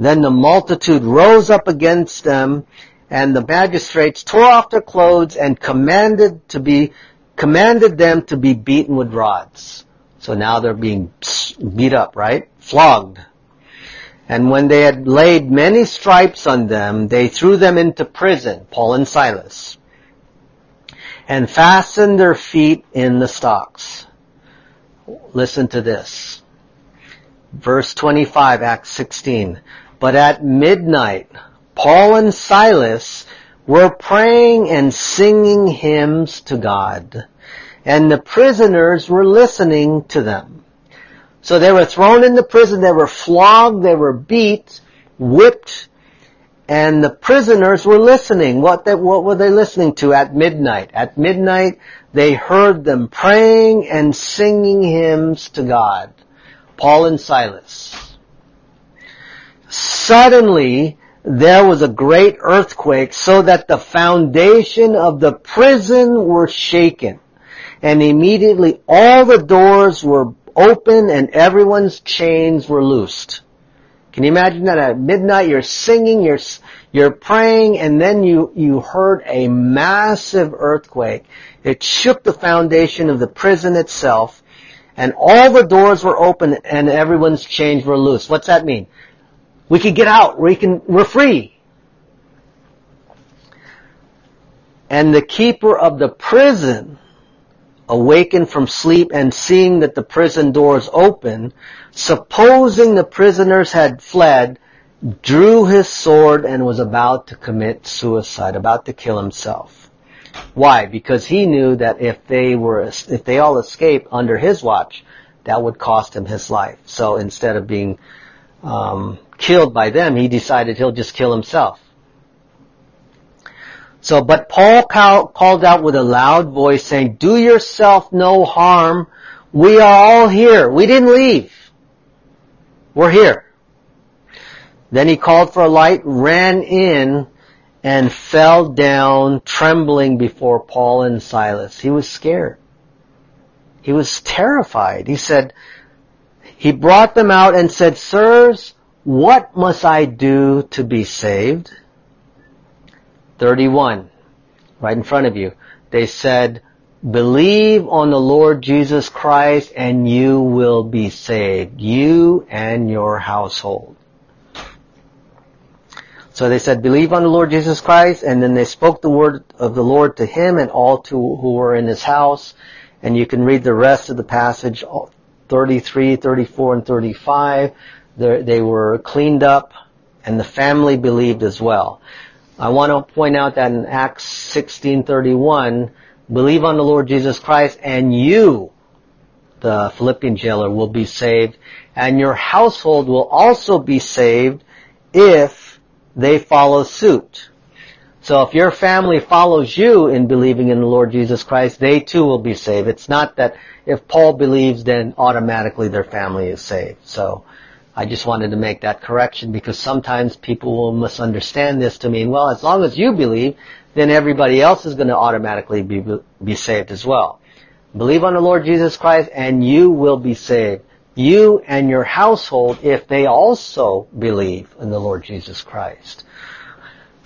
Then the multitude rose up against them, and the magistrates tore off their clothes and commanded to be, commanded them to be beaten with rods. So now they're being beat up, right? Flogged. And when they had laid many stripes on them, they threw them into prison, Paul and Silas, and fastened their feet in the stocks. Listen to this. Verse 25, Acts 16. But at midnight, Paul and Silas were praying and singing hymns to God. And the prisoners were listening to them. So they were thrown into prison, they were flogged, they were beat, whipped, and the prisoners were listening. What, they, what were they listening to at midnight? At midnight, they heard them praying and singing hymns to God. Paul and Silas. Suddenly, there was a great earthquake so that the foundation of the prison were shaken. And immediately all the doors were open and everyone's chains were loosed. Can you imagine that at midnight you're singing, you're, you're praying, and then you, you heard a massive earthquake. It shook the foundation of the prison itself, and all the doors were open and everyone's chains were loose. What's that mean? We can get out. We can, we're free. And the keeper of the prison awakened from sleep and seeing that the prison doors open, supposing the prisoners had fled, drew his sword and was about to commit suicide, about to kill himself. Why? Because he knew that if they were, if they all escaped under his watch, that would cost him his life. So instead of being um, killed by them, he decided he'll just kill himself. So, but Paul called out with a loud voice saying, do yourself no harm. We are all here. We didn't leave. We're here. Then he called for a light, ran in, and fell down trembling before Paul and Silas. He was scared. He was terrified. He said, he brought them out and said, Sirs, what must I do to be saved? 31, right in front of you. They said, believe on the Lord Jesus Christ and you will be saved, you and your household. So they said, believe on the Lord Jesus Christ, and then they spoke the word of the Lord to him and all to who were in his house. And you can read the rest of the passage, 33, 34, and 35. They're, they were cleaned up, and the family believed as well. I want to point out that in Acts 16:31, believe on the Lord Jesus Christ and you, the Philippian jailer, will be saved and your household will also be saved if they follow suit. So if your family follows you in believing in the Lord Jesus Christ, they too will be saved. It's not that if Paul believes, then automatically their family is saved. So I just wanted to make that correction because sometimes people will misunderstand this to mean, well, as long as you believe, then everybody else is going to automatically be, be saved as well. Believe on the Lord Jesus Christ and you will be saved. You and your household if they also believe in the Lord Jesus Christ.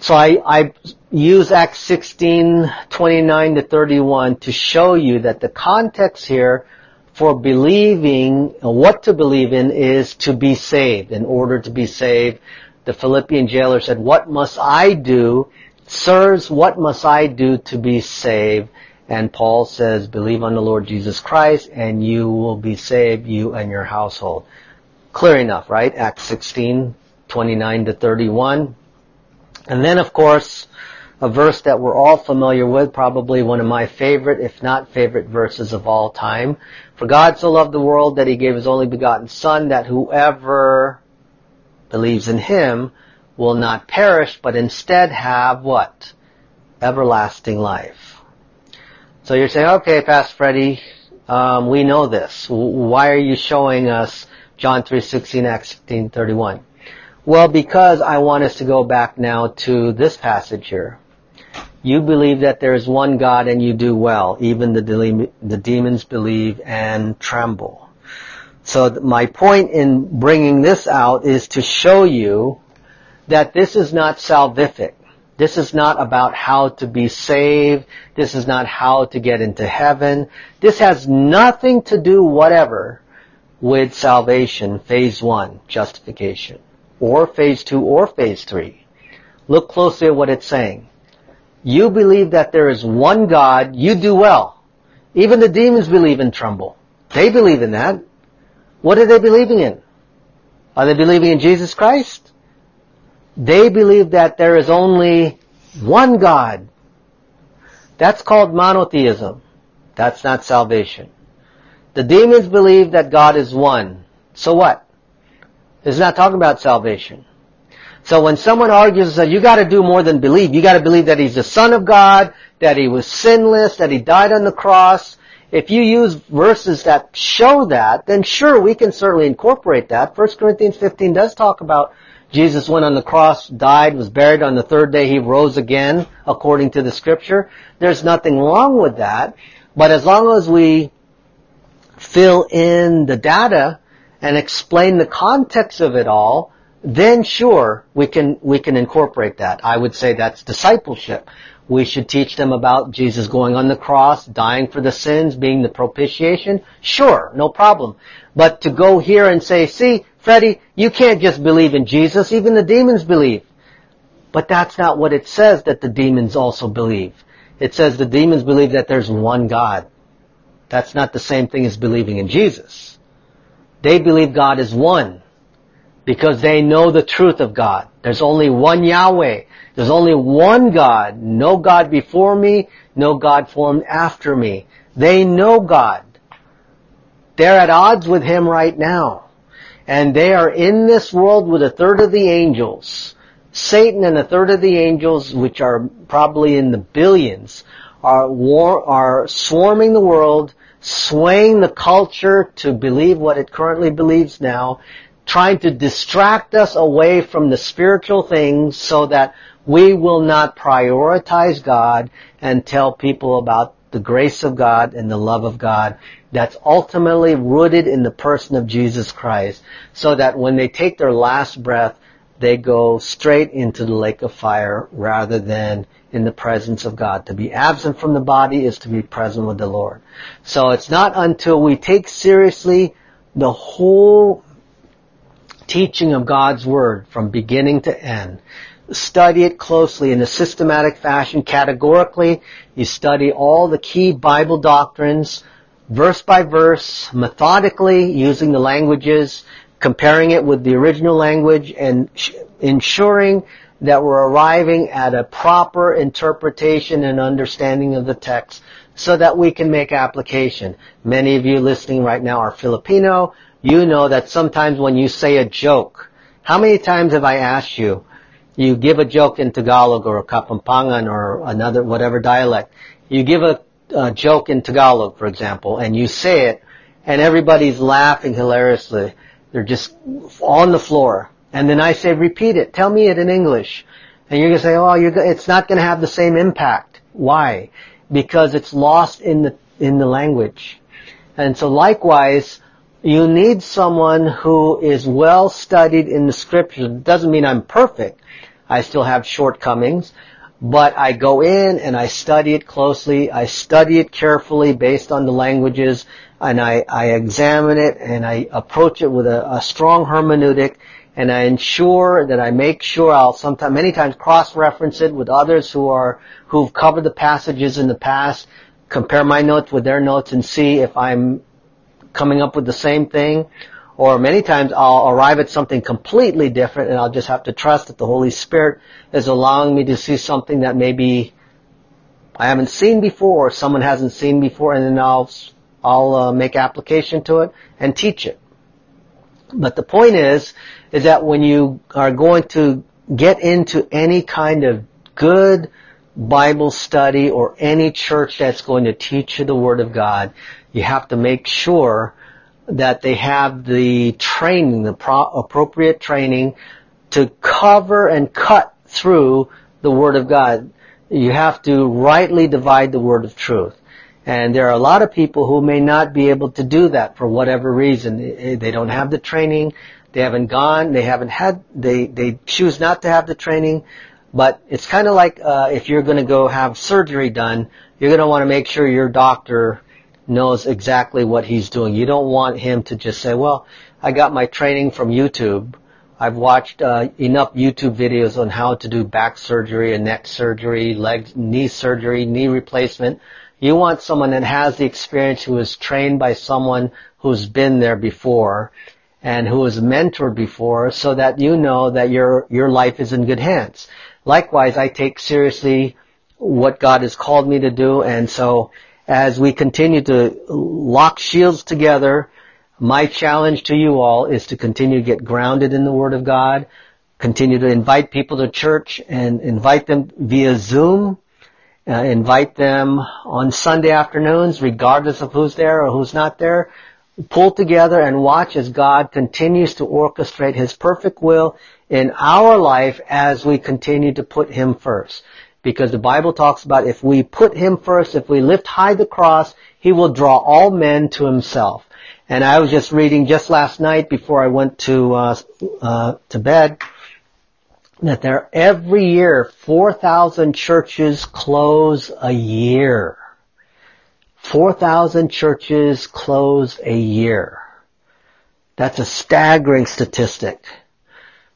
So I, I use Acts 16, 29 to 31 to show you that the context here for believing, what to believe in is to be saved. In order to be saved, the Philippian jailer said, what must I do? Sirs, what must I do to be saved? And Paul says, believe on the Lord Jesus Christ and you will be saved, you and your household. Clear enough, right? Acts 16, 29 to 31. And then of course, a verse that we're all familiar with, probably one of my favorite, if not favorite verses of all time. For God so loved the world that he gave his only begotten son that whoever believes in him will not perish, but instead have what? Everlasting life. So you're saying, okay, Pastor Freddie, um, we know this. Why are you showing us John 3.16, Acts 16.31? Well, because I want us to go back now to this passage here. You believe that there is one God and you do well. Even the, the demons believe and tremble. So my point in bringing this out is to show you that this is not salvific. This is not about how to be saved. This is not how to get into heaven. This has nothing to do whatever with salvation, phase one, justification, or phase two, or phase three. Look closely at what it's saying you believe that there is one God, you do well. Even the demons believe and tremble. They believe in that. What are they believing in? Are they believing in Jesus Christ? They believe that there is only one God. That's called monotheism. That's not salvation. The demons believe that God is one. So what? It's not talking about salvation. So when someone argues that you gotta do more than believe, you gotta believe that He's the Son of God, that He was sinless, that He died on the cross, if you use verses that show that, then sure, we can certainly incorporate that. 1 Corinthians 15 does talk about Jesus went on the cross, died, was buried on the third day, He rose again, according to the scripture. There's nothing wrong with that. But as long as we fill in the data and explain the context of it all, then sure, we can, we can incorporate that. I would say that's discipleship. We should teach them about Jesus going on the cross, dying for the sins, being the propitiation. Sure, no problem. But to go here and say, see, Freddie, you can't just believe in Jesus, even the demons believe. But that's not what it says that the demons also believe. It says the demons believe that there's one God. That's not the same thing as believing in Jesus. They believe God is one because they know the truth of God. There's only one Yahweh. There's only one God. No God before me, no God formed after me. They know God. They're at odds with Him right now. And they are in this world with a third of the angels. Satan and a third of the angels, which are probably in the billions, are war, are swarming the world, swaying the culture to believe what it currently believes now, trying to distract us away from the spiritual things so that we will not prioritize God and tell people about the grace of God and the love of God that's ultimately rooted in the person of Jesus Christ so that when they take their last breath, they go straight into the lake of fire rather than in the presence of God. To be absent from the body is to be present with the Lord. So it's not until we take seriously the whole teaching of God's Word from beginning to end. Study it closely in a systematic fashion, categorically. You study all the key Bible doctrines, verse by verse, methodically, using the languages, comparing it with the original language, and ensuring that we're arriving at a proper interpretation and understanding of the text so that we can make application. Many of you listening right now are Filipino you know that sometimes when you say a joke, how many times have I asked you, you give a joke in Tagalog or Kapampangan or another, whatever dialect, you give a, a joke in Tagalog, for example, and you say it, and everybody's laughing hilariously. They're just on the floor. And then I say, repeat it. Tell me it in English. And you're going to say, oh, it's not going to have the same impact. Why? Because it's lost in the, in the language. And so likewise, you need someone who is well studied in the scriptures. It doesn't mean I'm perfect. I still have shortcomings, but I go in and I study it closely. I study it carefully based on the languages and I, I examine it and I approach it with a, a strong hermeneutic and I ensure that I make sure I'll sometimes, many times cross-reference it with others who are, who've covered the passages in the past, compare my notes with their notes and see if I'm coming up with the same thing. Or many times I'll arrive at something completely different and I'll just have to trust that the Holy Spirit is allowing me to see something that maybe I haven't seen before or someone hasn't seen before and then I'll, I'll uh, make application to it and teach it. But the point is, is that when you are going to get into any kind of good Bible study or any church that's going to teach you the Word of God, you have to make sure that they have the training, the pro- appropriate training to cover and cut through the Word of God. You have to rightly divide the Word of truth. And there are a lot of people who may not be able to do that for whatever reason. They don't have the training. They haven't gone. They haven't had. They they choose not to have the training. But it's kind of like uh, if you're going to go have surgery done, you're going to want to make sure your doctor knows exactly what he's doing. You don't want him to just say, well, I got my training from YouTube. I've watched uh, enough YouTube videos on how to do back surgery and neck surgery, leg, knee surgery, knee replacement. You want someone that has the experience who is trained by someone who's been there before and who was mentored before so that you know that your, your life is in good hands. Likewise, I take seriously what God has called me to do and so as we continue to lock shields together, my challenge to you all is to continue to get grounded in the Word of God, continue to invite people to church and invite them via Zoom, uh, invite them on Sunday afternoons, regardless of who's there or who's not there. Pull together and watch as God continues to orchestrate His perfect will in our life as we continue to put Him first because the Bible talks about if we put Him first, if we lift high the cross, He will draw all men to Himself. And I was just reading just last night before I went to uh, uh, to bed that there every year 4,000 churches close a year. 4,000 churches close a year. That's a staggering statistic.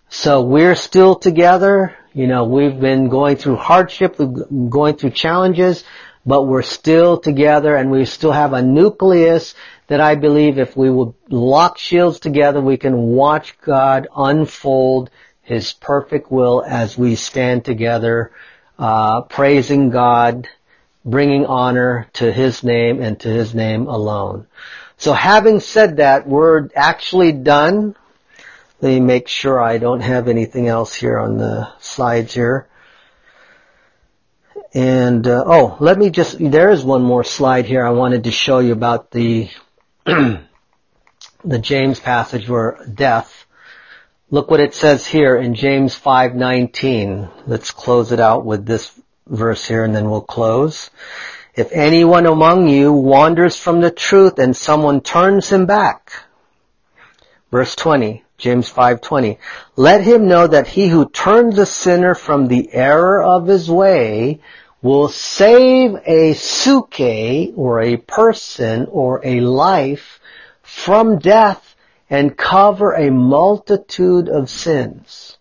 So we're still together. You know, we've been going through hardship, going through challenges, but we're still together and we still have a nucleus that I believe if we would lock shields together, we can watch God unfold His perfect will as we stand together, uh, praising God, bringing honor to His name and to His name alone. So having said that, we're actually done. Let me make sure I don't have anything else here on the slides here. And, uh, oh, let me just, there is one more slide here I wanted to show you about the, the James passage where death. Look what it says here in James 5:19. Let's close it out with this verse here and then we'll close. If anyone among you wanders from the truth and someone turns him back. Verse 20, James 5:20. Let him know that he who turns a sinner from the error of his way will save a psuche or a person or a life from death and cover a multitude of sins.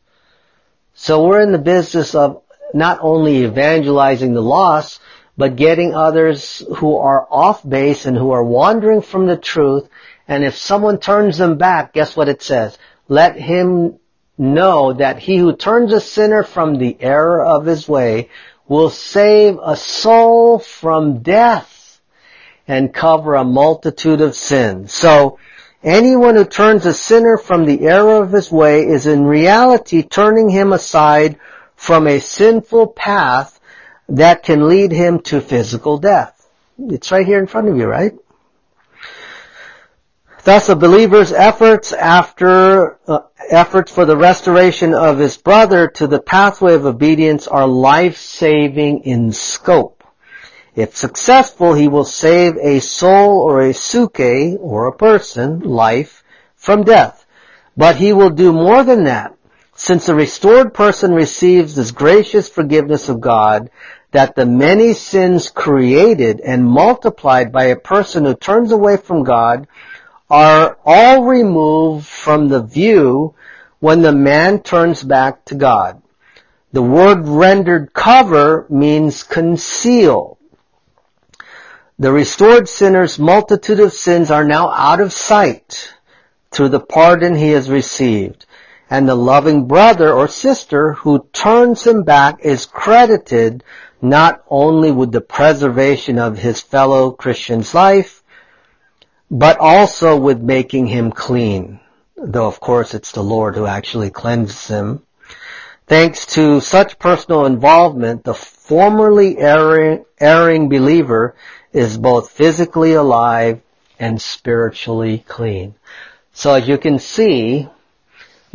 So we're in the business of not only evangelizing the lost, but getting others who are off base and who are wandering from the truth. And if someone turns them back, guess what it says? Let him know that he who turns a sinner from the error of his way will save a soul from death and cover a multitude of sins. So, anyone who turns a sinner from the error of his way is in reality turning him aside from a sinful path that can lead him to physical death. It's right here in front of you, right? Thus, a believer's efforts after uh, efforts for the restoration of his brother to the pathway of obedience are life-saving in scope. If successful, he will save a soul or a psuche or a person, life, from death. But he will do more than that. Since a restored person receives this gracious forgiveness of God, that the many sins created and multiplied by a person who turns away from God are all removed from the view when the man turns back to God. The word rendered cover means conceal. The restored sinner's multitude of sins are now out of sight through the pardon he has received. And the loving brother or sister who turns him back is credited not only with the preservation of his fellow Christian's life, but also with making him clean. Though of course it's the Lord who actually cleanses him. Thanks to such personal involvement, the formerly erring, erring believer is both physically alive and spiritually clean. So as you can see,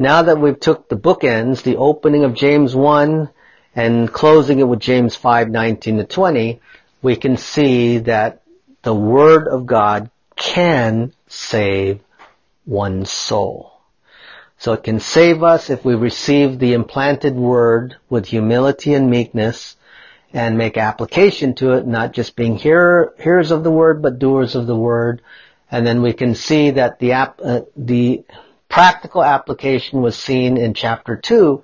now that we've took the bookends, the opening of James 1 and closing it with James 5, 19 to 20, we can see that the Word of God can save one's soul. So it can save us if we receive the implanted Word with humility and meekness and make application to it, not just being hear, hearers of the Word, but doers of the Word. And then we can see that the, uh, the practical application was seen in chapter 2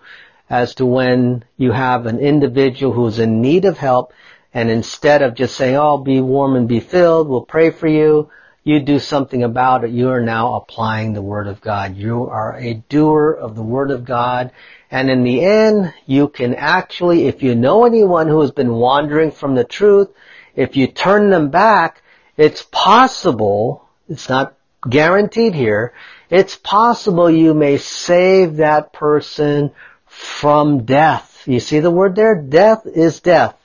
as to when you have an individual who's in need of help and instead of just saying, oh, be warm and be filled, we'll pray for you, you do something about it. You are now applying the Word of God. You are a doer of the Word of God. And in the end, you can actually, if you know anyone who has been wandering from the truth, if you turn them back, it's possible, it's not guaranteed here, it's possible you may save that person from death. You see the word there? Death is death.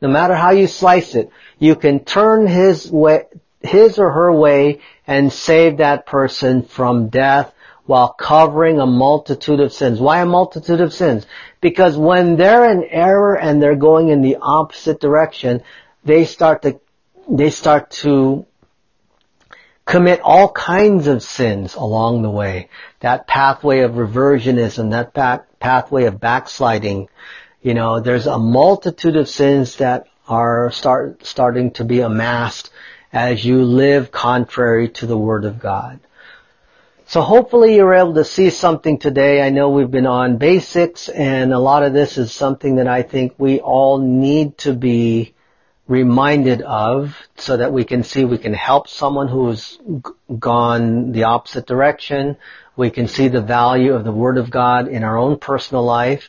No matter how you slice it, you can turn his way, his or her way and save that person from death while covering a multitude of sins. Why a multitude of sins? Because when they're in error and they're going in the opposite direction, they start to, they start to commit all kinds of sins along the way. That pathway of reversionism, that back, pathway of backsliding, you know, there's a multitude of sins that are start, starting to be amassed as you live contrary to the Word of God. So hopefully you're able to see something today. I know we've been on basics and a lot of this is something that I think we all need to be reminded of so that we can see we can help someone who's gone the opposite direction. We can see the value of the Word of God in our own personal life.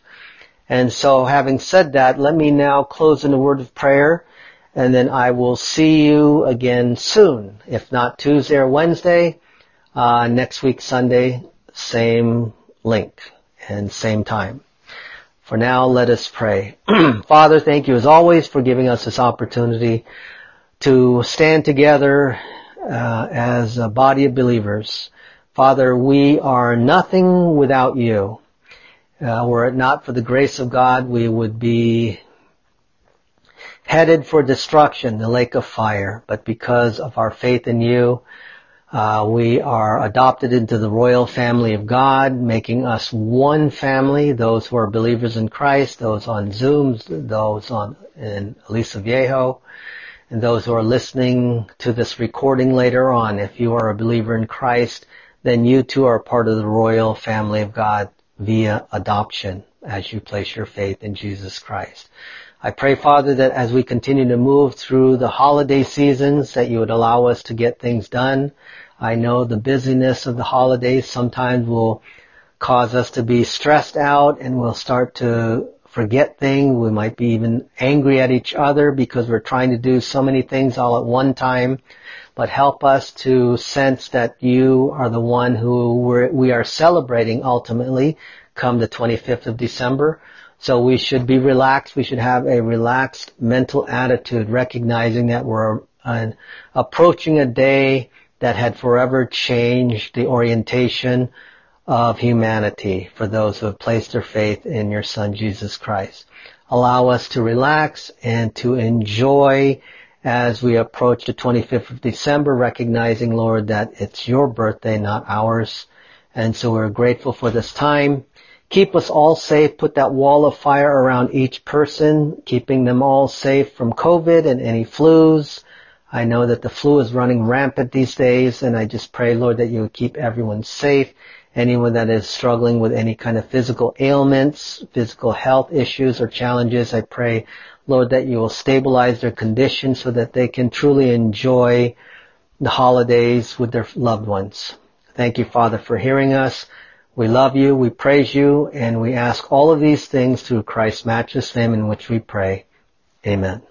And so having said that, let me now close in a word of prayer and then I will see you again soon. If not Tuesday or Wednesday, uh, next week Sunday, same link and same time. For now, let us pray. Father, thank you as always for giving us this opportunity to stand together uh, as a body of believers. Father, we are nothing without you. Uh, were it not for the grace of God, we would be headed for destruction, the lake of fire. But because of our faith in you, uh, we are adopted into the royal family of God, making us one family, those who are believers in Christ, those on Zooms, those on in Aliso Viejo, and those who are listening to this recording later on. If you are a believer in Christ, then you too are part of the royal family of God via adoption as you place your faith in Jesus Christ. I pray, Father, that as we continue to move through the holiday seasons, that you would allow us to get things done. I know the busyness of the holidays sometimes will cause us to be stressed out and we'll start to forget things. We might be even angry at each other because we're trying to do so many things all at one time. But help us to sense that you are the one who we are celebrating ultimately come the 25th of December. So we should be relaxed. We should have a relaxed mental attitude, recognizing that we're uh, approaching a day that had forever changed the orientation of humanity for those who have placed their faith in your son Jesus Christ. Allow us to relax and to enjoy as we approach the 25th of December, recognizing, Lord, that it's your birthday, not ours. And so we're grateful for this time. Keep us all safe. Put that wall of fire around each person, keeping them all safe from COVID and any flus. I know that the flu is running rampant these days, and I just pray, Lord, that you would keep everyone safe. Anyone that is struggling with any kind of physical ailments, physical health issues or challenges, I pray, Lord, that you will stabilize their condition so that they can truly enjoy the holidays with their loved ones. Thank you, Father, for hearing us. We love you, we praise you, and we ask all of these things through Christ's matchless name in which we pray. Amen.